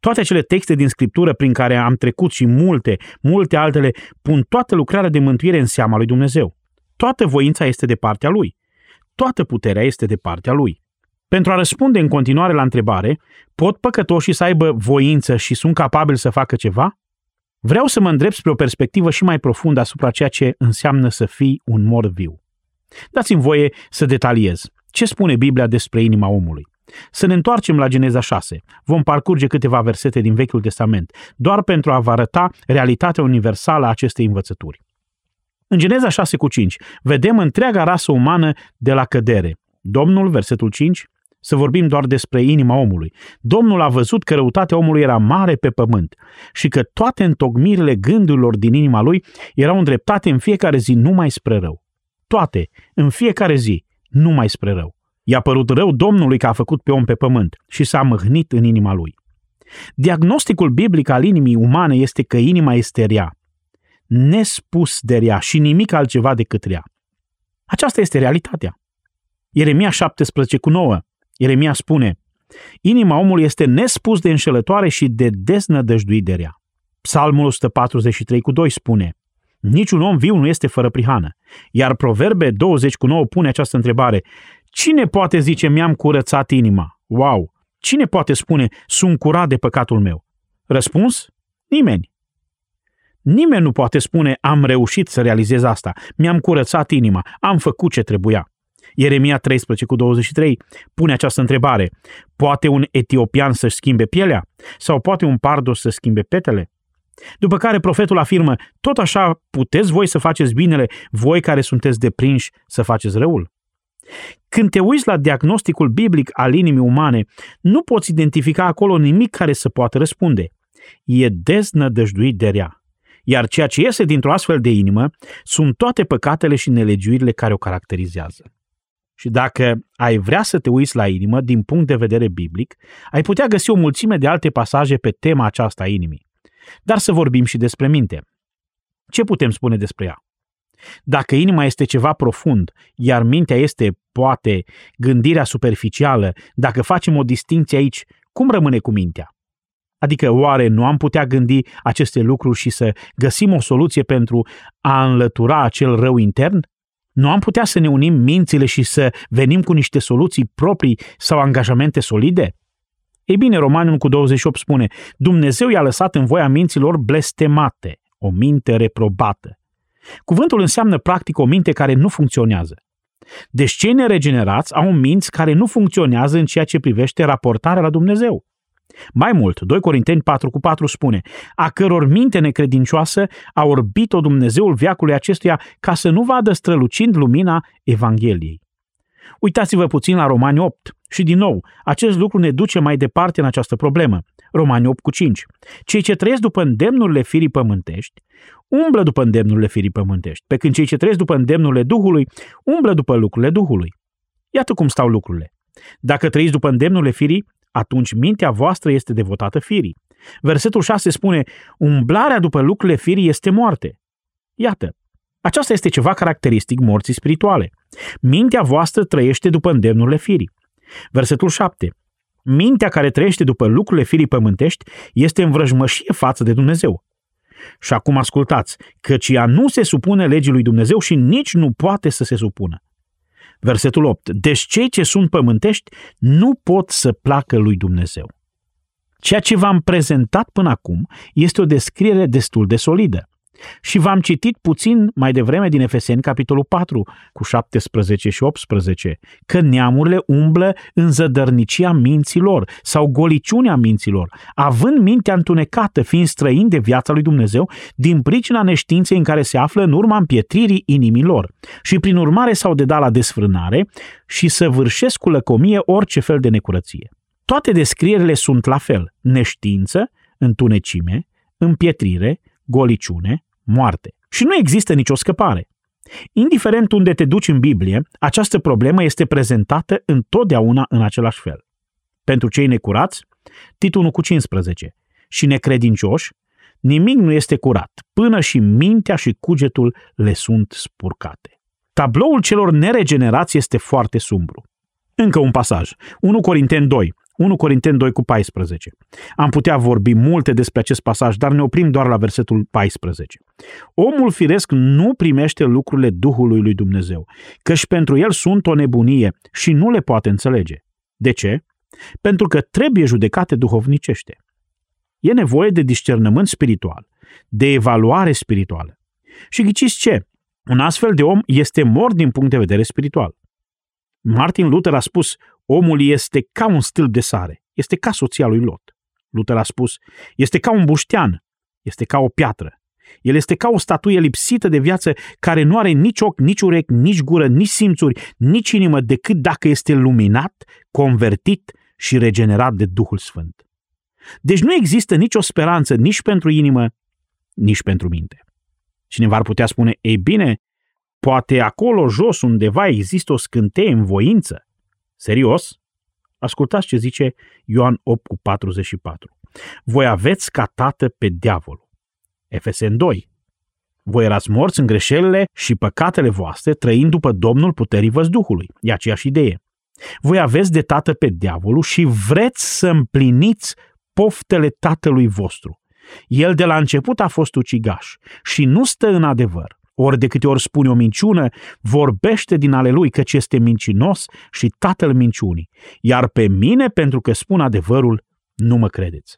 Toate acele texte din Scriptură prin care am trecut și multe, multe altele, pun toată lucrarea de mântuire în seama lui Dumnezeu. Toată voința este de partea Lui. Toată puterea este de partea Lui. Pentru a răspunde în continuare la întrebare, pot păcătoșii să aibă voință și sunt capabili să facă ceva? Vreau să mă îndrept spre o perspectivă și mai profundă asupra ceea ce înseamnă să fii un mor viu. Dați-mi voie să detaliez. Ce spune Biblia despre inima omului? Să ne întoarcem la Geneza 6. Vom parcurge câteva versete din Vechiul Testament, doar pentru a vă arăta realitatea universală a acestei învățături. În Geneza 6 cu 5 vedem întreaga rasă umană de la cădere. Domnul, versetul 5, să vorbim doar despre inima omului. Domnul a văzut că răutatea omului era mare pe pământ și că toate întocmirile gândurilor din inima lui erau îndreptate în fiecare zi numai spre rău. Toate, în fiecare zi, numai spre rău. I-a părut rău Domnului că a făcut pe om pe pământ și s-a mâhnit în inima lui. Diagnosticul biblic al inimii umane este că inima este rea, nespus de rea și nimic altceva decât rea. Aceasta este realitatea. Ieremia 17 cu 9. Ieremia spune, Inima omului este nespus de înșelătoare și de deznădăjduit de rea. Psalmul 143 cu 2 spune, Niciun om viu nu este fără prihană. Iar Proverbe 20 cu 9 pune această întrebare, Cine poate zice mi-am curățat inima? Wow! Cine poate spune sunt curat de păcatul meu? Răspuns? Nimeni. Nimeni nu poate spune am reușit să realizez asta, mi-am curățat inima, am făcut ce trebuia. Ieremia 13 cu 23 pune această întrebare. Poate un etiopian să-și schimbe pielea? Sau poate un pardos să schimbe petele? După care profetul afirmă, tot așa puteți voi să faceți binele, voi care sunteți deprinși să faceți răul? Când te uiți la diagnosticul biblic al inimii umane, nu poți identifica acolo nimic care să poată răspunde. E deznădăjduit de rea. Iar ceea ce iese dintr-o astfel de inimă sunt toate păcatele și nelegiuirile care o caracterizează. Și dacă ai vrea să te uiți la inimă din punct de vedere biblic, ai putea găsi o mulțime de alte pasaje pe tema aceasta a inimii. Dar să vorbim și despre minte. Ce putem spune despre ea? Dacă inima este ceva profund, iar mintea este, poate, gândirea superficială, dacă facem o distinție aici, cum rămâne cu mintea? Adică oare nu am putea gândi aceste lucruri și să găsim o soluție pentru a înlătura acel rău intern? Nu am putea să ne unim mințile și să venim cu niște soluții proprii sau angajamente solide? Ei bine, Romanul cu 28 spune, Dumnezeu i-a lăsat în voia minților blestemate, o minte reprobată. Cuvântul înseamnă practic o minte care nu funcționează. Deci cei neregenerați au minți care nu funcționează în ceea ce privește raportarea la Dumnezeu. Mai mult, 2 Corinteni 4 cu 4 spune, a căror minte necredincioasă a orbit-o Dumnezeul viacului acestuia ca să nu vadă strălucind lumina Evangheliei. Uitați-vă puțin la Romani 8 și din nou, acest lucru ne duce mai departe în această problemă. Romani 8 cu 5. Cei ce trăiesc după îndemnurile firii pământești, umblă după îndemnurile firii pământești, pe când cei ce trăiesc după îndemnurile Duhului, umblă după lucrurile Duhului. Iată cum stau lucrurile. Dacă trăiți după îndemnurile firii, atunci mintea voastră este devotată firii. Versetul 6 spune, umblarea după lucrurile firii este moarte. Iată, aceasta este ceva caracteristic morții spirituale. Mintea voastră trăiește după îndemnurile firii. Versetul 7. Mintea care trăiește după lucrurile firii pământești este în vrăjmășie față de Dumnezeu. Și acum ascultați, căci ea nu se supune legii lui Dumnezeu și nici nu poate să se supună. Versetul 8. Deci cei ce sunt pământești nu pot să placă lui Dumnezeu. Ceea ce v-am prezentat până acum este o descriere destul de solidă. Și v-am citit puțin mai devreme din Efeseni, capitolul 4, cu 17 și 18, că neamurile umblă în zădărnicia minților sau goliciunea minților, având mintea întunecată, fiind străini de viața lui Dumnezeu, din pricina neștiinței în care se află în urma împietririi inimilor. Și prin urmare s-au de la desfrânare și să vârșesc cu lăcomie orice fel de necurăție. Toate descrierile sunt la fel, neștiință, întunecime, împietrire, goliciune, moarte. Și nu există nicio scăpare. Indiferent unde te duci în Biblie, această problemă este prezentată întotdeauna în același fel. Pentru cei necurați, titlul cu 15, și necredincioși, nimic nu este curat, până și mintea și cugetul le sunt spurcate. Tabloul celor neregenerați este foarte sumbru. Încă un pasaj. 1 Corinteni 2, 1 Corinteni 2 cu 14. Am putea vorbi multe despre acest pasaj, dar ne oprim doar la versetul 14. Omul firesc nu primește lucrurile Duhului lui Dumnezeu, căci pentru el sunt o nebunie și nu le poate înțelege. De ce? Pentru că trebuie judecate duhovnicește. E nevoie de discernământ spiritual, de evaluare spirituală. Și ghiciți ce? Un astfel de om este mort din punct de vedere spiritual. Martin Luther a spus, omul este ca un stâlp de sare, este ca soția lui Lot. Luther a spus, este ca un buștean, este ca o piatră. El este ca o statuie lipsită de viață care nu are nici ochi, nici urechi, nici gură, nici simțuri, nici inimă decât dacă este luminat, convertit și regenerat de Duhul Sfânt. Deci nu există nicio speranță nici pentru inimă, nici pentru minte. Cineva ar putea spune, ei bine, Poate acolo jos undeva există o scânteie în voință. Serios? Ascultați ce zice Ioan 8 cu 44. Voi aveți ca tată pe diavolul. Efesen 2. Voi erați morți în greșelile și păcatele voastre, trăind după Domnul puterii văzduhului. E aceeași idee. Voi aveți de tată pe diavolul și vreți să împliniți poftele tatălui vostru. El de la început a fost ucigaș și nu stă în adevăr. Ori de câte ori spune o minciună, vorbește din ale lui căci este mincinos și tatăl minciunii. Iar pe mine, pentru că spun adevărul, nu mă credeți.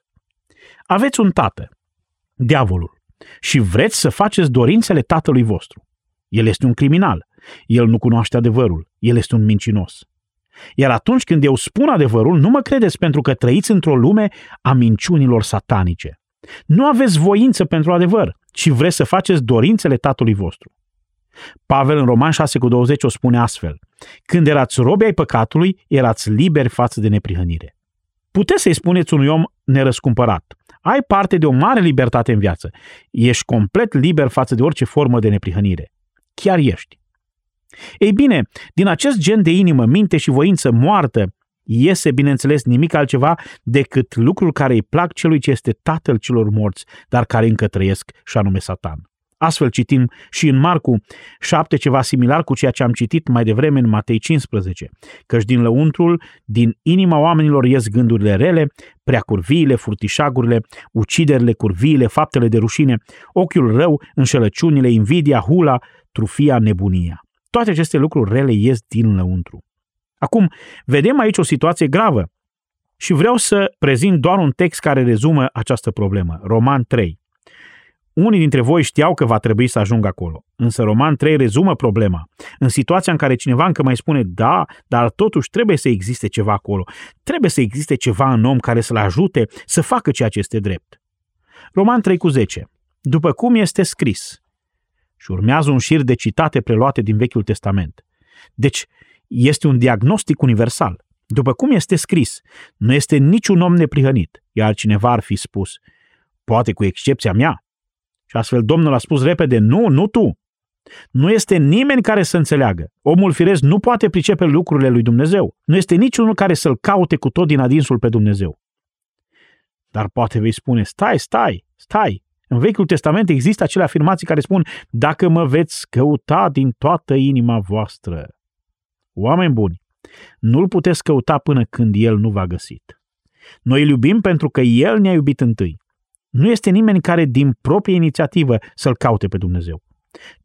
Aveți un tată, diavolul, și vreți să faceți dorințele tatălui vostru. El este un criminal. El nu cunoaște adevărul. El este un mincinos. Iar atunci când eu spun adevărul, nu mă credeți pentru că trăiți într-o lume a minciunilor satanice. Nu aveți voință pentru adevăr, ci vreți să faceți dorințele tatălui vostru. Pavel în Roman 6 cu 20 o spune astfel. Când erați robi ai păcatului, erați liberi față de neprihănire. Puteți să-i spuneți unui om nerăscumpărat. Ai parte de o mare libertate în viață. Ești complet liber față de orice formă de neprihănire. Chiar ești. Ei bine, din acest gen de inimă, minte și voință moartă, iese, bineînțeles, nimic altceva decât lucrul care îi plac celui ce este tatăl celor morți, dar care încă trăiesc, și anume Satan. Astfel citim și în Marcu 7 ceva similar cu ceea ce am citit mai devreme în Matei 15, căci din lăuntrul, din inima oamenilor ies gândurile rele, preacurviile, furtișagurile, uciderile, curviile, faptele de rușine, ochiul rău, înșelăciunile, invidia, hula, trufia, nebunia. Toate aceste lucruri rele ies din lăuntru. Acum, vedem aici o situație gravă și vreau să prezint doar un text care rezumă această problemă. Roman 3. Unii dintre voi știau că va trebui să ajung acolo, însă Roman 3 rezumă problema. În situația în care cineva încă mai spune da, dar totuși trebuie să existe ceva acolo. Trebuie să existe ceva în om care să-l ajute să facă ceea ce este drept. Roman 3 cu 10. După cum este scris. Și urmează un șir de citate preluate din Vechiul Testament. Deci, este un diagnostic universal. După cum este scris, nu este niciun om neprihănit, iar cineva ar fi spus, poate cu excepția mea. Și astfel Domnul a spus repede, nu, nu tu. Nu este nimeni care să înțeleagă. Omul firesc nu poate pricepe lucrurile lui Dumnezeu. Nu este niciunul care să-l caute cu tot din adinsul pe Dumnezeu. Dar poate vei spune, stai, stai, stai. În Vechiul Testament există acele afirmații care spun, dacă mă veți căuta din toată inima voastră. Oameni buni, nu-L puteți căuta până când El nu v-a găsit. Noi îl iubim pentru că El ne-a iubit întâi. Nu este nimeni care din proprie inițiativă să-L caute pe Dumnezeu.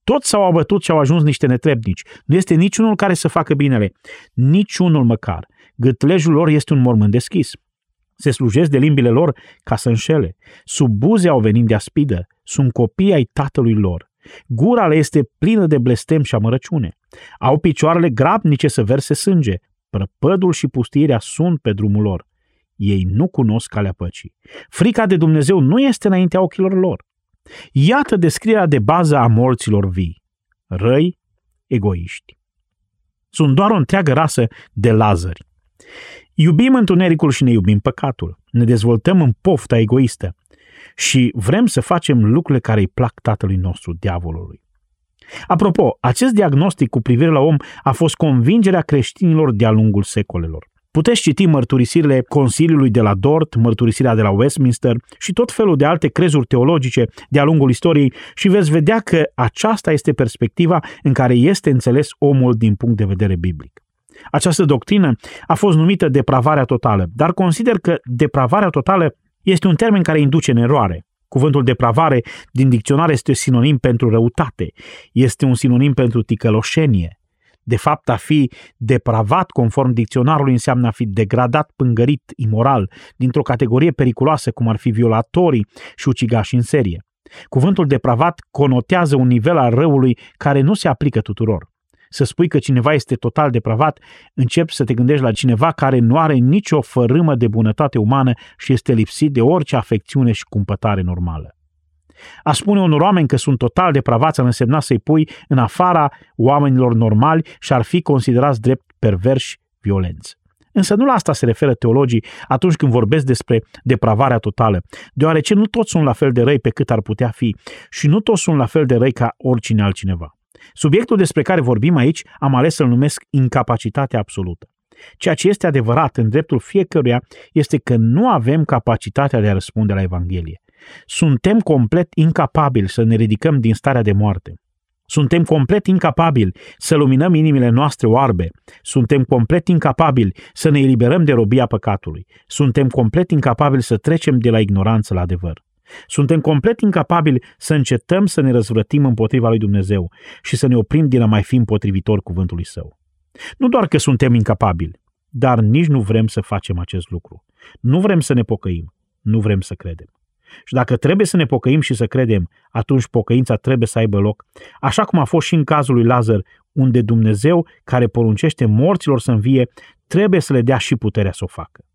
Toți s-au abătut și au ajuns niște netrebnici. Nu este niciunul care să facă binele. Niciunul măcar. Gâtlejul lor este un mormânt deschis. Se slujesc de limbile lor ca să înșele. Sub buze au venit de aspidă. Sunt copii ai tatălui lor. Gura le este plină de blestem și amărăciune. Au picioarele grabnice să verse sânge. Prăpădul și pustirea sunt pe drumul lor. Ei nu cunosc calea păcii. Frica de Dumnezeu nu este înaintea ochilor lor. Iată descrierea de bază a morților vii. Răi, egoiști. Sunt doar o întreagă rasă de lazări. Iubim întunericul și ne iubim păcatul. Ne dezvoltăm în pofta egoistă și vrem să facem lucrurile care îi plac tatălui nostru, diavolului. Apropo, acest diagnostic cu privire la om a fost convingerea creștinilor de-a lungul secolelor. Puteți citi mărturisirile Consiliului de la Dort, mărturisirea de la Westminster și tot felul de alte crezuri teologice de-a lungul istoriei și veți vedea că aceasta este perspectiva în care este înțeles omul din punct de vedere biblic. Această doctrină a fost numită depravarea totală, dar consider că depravarea totală este un termen care induce în eroare. Cuvântul depravare din dicționar este sinonim pentru răutate, este un sinonim pentru ticăloșenie. De fapt, a fi depravat, conform dicționarului, înseamnă a fi degradat, pângărit, imoral, dintr-o categorie periculoasă, cum ar fi violatorii și ucigași în serie. Cuvântul depravat conotează un nivel al răului care nu se aplică tuturor să spui că cineva este total depravat, începi să te gândești la cineva care nu are nicio fărâmă de bunătate umană și este lipsit de orice afecțiune și cumpătare normală. A spune unor oameni că sunt total depravați ar însemna să-i pui în afara oamenilor normali și ar fi considerați drept perverși violenți. Însă nu la asta se referă teologii atunci când vorbesc despre depravarea totală, deoarece nu toți sunt la fel de răi pe cât ar putea fi și nu toți sunt la fel de răi ca oricine altcineva. Subiectul despre care vorbim aici am ales să-l numesc incapacitatea absolută. Ceea ce este adevărat în dreptul fiecăruia este că nu avem capacitatea de a răspunde la Evanghelie. Suntem complet incapabili să ne ridicăm din starea de moarte. Suntem complet incapabili să luminăm inimile noastre oarbe. Suntem complet incapabili să ne eliberăm de robia păcatului. Suntem complet incapabili să trecem de la ignoranță la adevăr. Suntem complet incapabili să încetăm să ne răzvrătim împotriva lui Dumnezeu și să ne oprim din a mai fi împotrivitor cuvântului său. Nu doar că suntem incapabili, dar nici nu vrem să facem acest lucru. Nu vrem să ne pocăim, nu vrem să credem. Și dacă trebuie să ne pocăim și să credem, atunci pocăința trebuie să aibă loc, așa cum a fost și în cazul lui Lazar, unde Dumnezeu, care poruncește morților să învie, trebuie să le dea și puterea să o facă.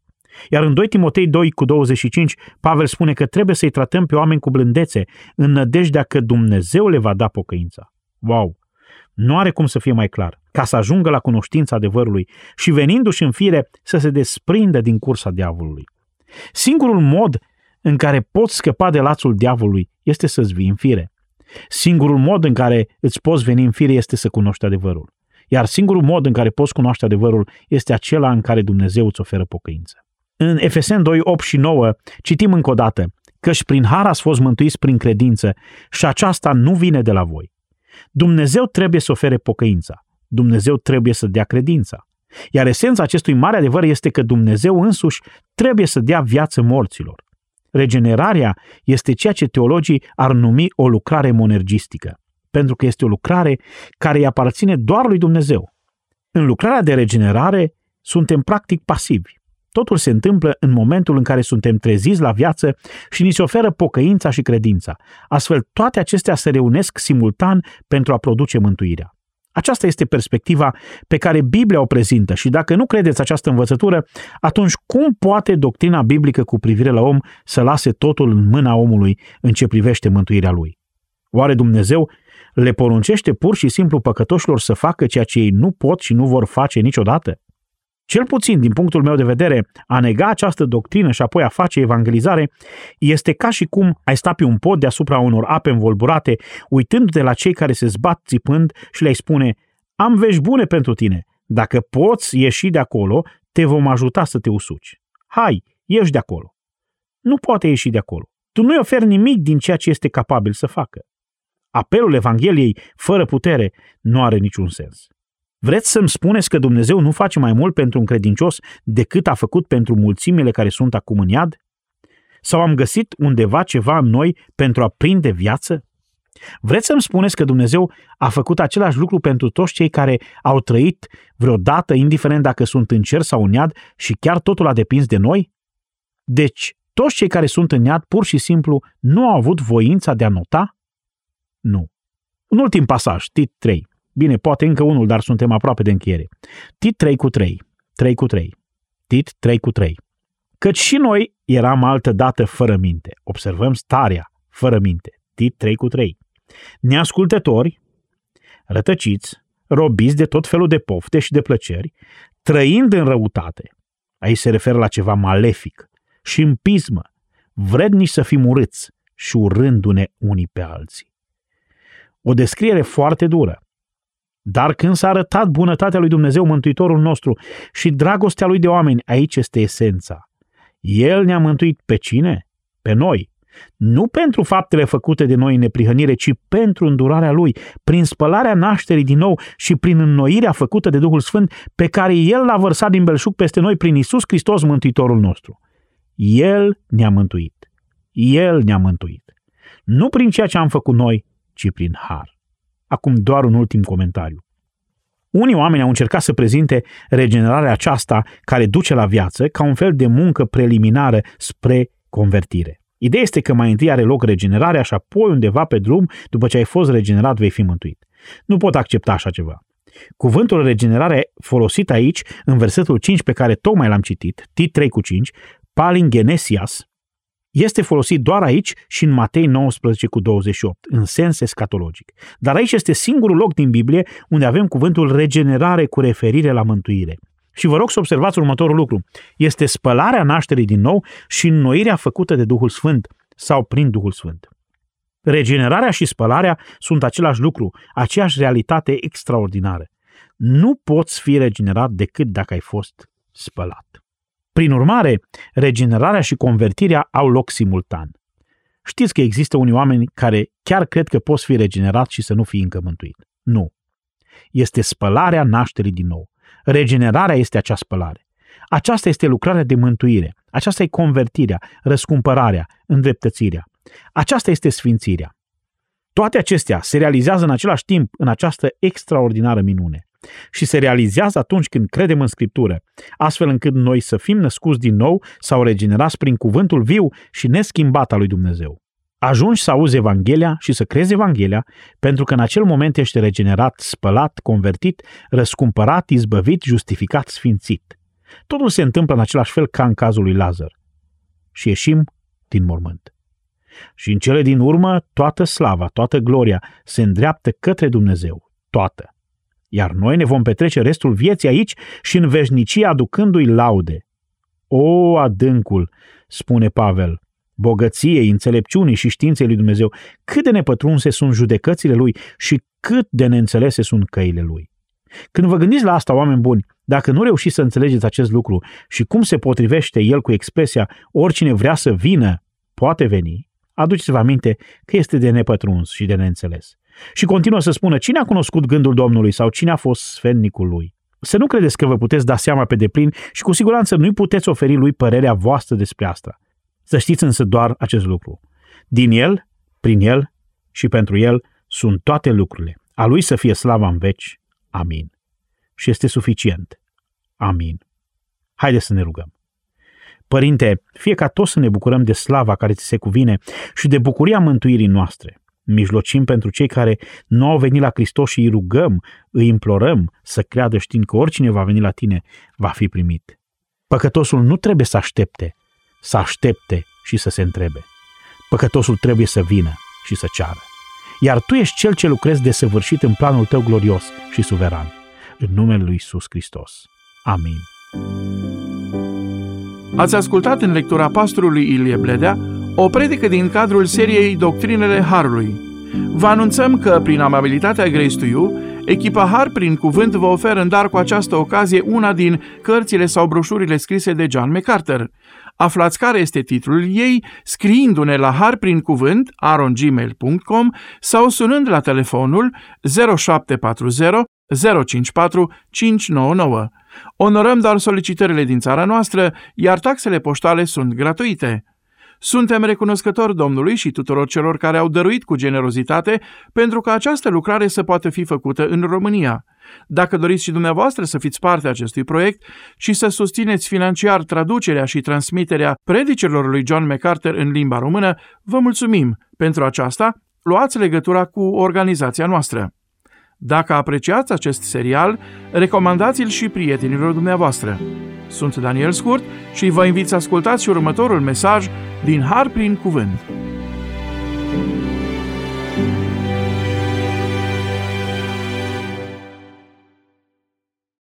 Iar în 2 Timotei 2 cu 25, Pavel spune că trebuie să-i tratăm pe oameni cu blândețe, în nădejdea că Dumnezeu le va da pocăința. Wow! Nu are cum să fie mai clar, ca să ajungă la cunoștința adevărului și venindu-și în fire să se desprindă din cursa diavolului. Singurul mod în care poți scăpa de lațul diavolului este să-ți vii în fire. Singurul mod în care îți poți veni în fire este să cunoști adevărul. Iar singurul mod în care poți cunoaște adevărul este acela în care Dumnezeu îți oferă pocăință. În Efesen 2, 8 și 9 citim încă o dată, căci prin har ați fost mântuiți prin credință și aceasta nu vine de la voi. Dumnezeu trebuie să ofere pocăința. Dumnezeu trebuie să dea credința. Iar esența acestui mare adevăr este că Dumnezeu însuși trebuie să dea viață morților. Regenerarea este ceea ce teologii ar numi o lucrare monergistică, pentru că este o lucrare care îi aparține doar lui Dumnezeu. În lucrarea de regenerare suntem practic pasivi. Totul se întâmplă în momentul în care suntem treziți la viață și ni se oferă pocăința și credința. Astfel, toate acestea se reunesc simultan pentru a produce mântuirea. Aceasta este perspectiva pe care Biblia o prezintă și dacă nu credeți această învățătură, atunci cum poate doctrina biblică cu privire la om să lase totul în mâna omului în ce privește mântuirea lui? Oare Dumnezeu le poruncește pur și simplu păcătoșilor să facă ceea ce ei nu pot și nu vor face niciodată? Cel puțin, din punctul meu de vedere, a nega această doctrină și apoi a face evangelizare este ca și cum ai sta pe un pod deasupra unor ape învolburate, uitându-te la cei care se zbat țipând și le-ai spune Am vești bune pentru tine. Dacă poți ieși de acolo, te vom ajuta să te usuci. Hai, ieși de acolo. Nu poate ieși de acolo. Tu nu-i oferi nimic din ceea ce este capabil să facă. Apelul Evangheliei, fără putere, nu are niciun sens. Vreți să-mi spuneți că Dumnezeu nu face mai mult pentru un credincios decât a făcut pentru mulțimile care sunt acum în iad? Sau am găsit undeva ceva în noi pentru a prinde viață? Vreți să-mi spuneți că Dumnezeu a făcut același lucru pentru toți cei care au trăit vreodată, indiferent dacă sunt în cer sau în iad, și chiar totul a depins de noi? Deci, toți cei care sunt în iad pur și simplu nu au avut voința de a nota? Nu. Un ultim pasaj, tit 3. Bine, poate încă unul, dar suntem aproape de încheiere. Tit 3 cu 3. 3 cu 3. Tit 3 cu 3. Căci și noi eram altă dată fără minte. Observăm starea fără minte. Tit 3 cu 3. Neascultători, rătăciți, robiți de tot felul de pofte și de plăceri, trăind în răutate. Aici se referă la ceva malefic și în pismă, vrednici să fim urâți și urându-ne unii pe alții. O descriere foarte dură, dar când s-a arătat bunătatea lui Dumnezeu Mântuitorul nostru și dragostea lui de oameni, aici este esența. El ne-a mântuit pe cine? Pe noi. Nu pentru faptele făcute de noi în neprihănire, ci pentru îndurarea Lui, prin spălarea nașterii din nou și prin înnoirea făcută de Duhul Sfânt pe care El l-a vărsat din belșug peste noi prin Isus Hristos Mântuitorul nostru. El ne-a mântuit. El ne-a mântuit. Nu prin ceea ce am făcut noi, ci prin har. Acum doar un ultim comentariu. Unii oameni au încercat să prezinte regenerarea aceasta care duce la viață ca un fel de muncă preliminară spre convertire. Ideea este că mai întâi are loc regenerarea și apoi undeva pe drum, după ce ai fost regenerat, vei fi mântuit. Nu pot accepta așa ceva. Cuvântul regenerare folosit aici, în versetul 5 pe care tocmai l-am citit, Tit 3 cu 5, palingenesias, este folosit doar aici și în Matei 19 cu 28, în sens escatologic. Dar aici este singurul loc din Biblie unde avem cuvântul regenerare cu referire la mântuire. Și vă rog să observați următorul lucru. Este spălarea nașterii din nou și înnoirea făcută de Duhul Sfânt sau prin Duhul Sfânt. Regenerarea și spălarea sunt același lucru, aceeași realitate extraordinară. Nu poți fi regenerat decât dacă ai fost spălat. Prin urmare, regenerarea și convertirea au loc simultan. Știți că există unii oameni care chiar cred că poți fi regenerat și să nu fii încă mântuit. Nu. Este spălarea nașterii din nou. Regenerarea este acea spălare. Aceasta este lucrarea de mântuire. Aceasta e convertirea, răscumpărarea, îndreptățirea. Aceasta este sfințirea. Toate acestea se realizează în același timp în această extraordinară minune. Și se realizează atunci când credem în Scriptură, astfel încât noi să fim născuți din nou sau regenerați prin cuvântul viu și neschimbat al lui Dumnezeu. Ajungi să auzi Evanghelia și să crezi Evanghelia, pentru că în acel moment ești regenerat, spălat, convertit, răscumpărat, izbăvit, justificat, sfințit. Totul se întâmplă în același fel ca în cazul lui Lazar. Și ieșim din mormânt. Și în cele din urmă, toată slava, toată gloria se îndreaptă către Dumnezeu. Toată. Iar noi ne vom petrece restul vieții aici și în veșnicie aducându-i laude. O, adâncul, spune Pavel, bogăției, înțelepciunii și științei lui Dumnezeu, cât de nepătrunse sunt judecățile lui și cât de neînțelese sunt căile lui. Când vă gândiți la asta, oameni buni, dacă nu reușiți să înțelegeți acest lucru și cum se potrivește el cu expresia oricine vrea să vină, poate veni, aduceți-vă aminte că este de nepătruns și de neînțeles. Și continuă să spună cine a cunoscut gândul Domnului sau cine a fost sfennicul lui. Să nu credeți că vă puteți da seama pe deplin și cu siguranță nu-i puteți oferi lui părerea voastră despre asta. Să știți însă doar acest lucru. Din el, prin el și pentru el sunt toate lucrurile. A lui să fie slava în veci. Amin. Și este suficient. Amin. Haideți să ne rugăm. Părinte, fie ca toți să ne bucurăm de slava care ți se cuvine și de bucuria mântuirii noastre. Mijlocim pentru cei care nu au venit la Hristos și îi rugăm, îi implorăm să creadă știind că oricine va veni la tine va fi primit. Păcătosul nu trebuie să aștepte, să aștepte și să se întrebe. Păcătosul trebuie să vină și să ceară. Iar tu ești cel ce lucrezi desăvârșit în planul tău glorios și suveran. În numele lui Isus Hristos. Amin. Ați ascultat în lectura pastorului Ilie Bledea o predică din cadrul seriei Doctrinele Harului. Vă anunțăm că, prin amabilitatea Grace to You, echipa Har prin cuvânt vă oferă în dar cu această ocazie una din cărțile sau broșurile scrise de John MacArthur. Aflați care este titlul ei scriindu-ne la har prin cuvânt arongmail.com sau sunând la telefonul 0740 054 599. Onorăm doar solicitările din țara noastră, iar taxele poștale sunt gratuite. Suntem recunoscători Domnului și tuturor celor care au dăruit cu generozitate pentru ca această lucrare să poată fi făcută în România. Dacă doriți și dumneavoastră să fiți parte a acestui proiect și să susțineți financiar traducerea și transmiterea predicilor lui John MacArthur în limba română, vă mulțumim. Pentru aceasta, luați legătura cu organizația noastră. Dacă apreciați acest serial, recomandați-l și prietenilor dumneavoastră. Sunt Daniel Scurt și vă invit să ascultați și următorul mesaj din Har prin Cuvânt. thank you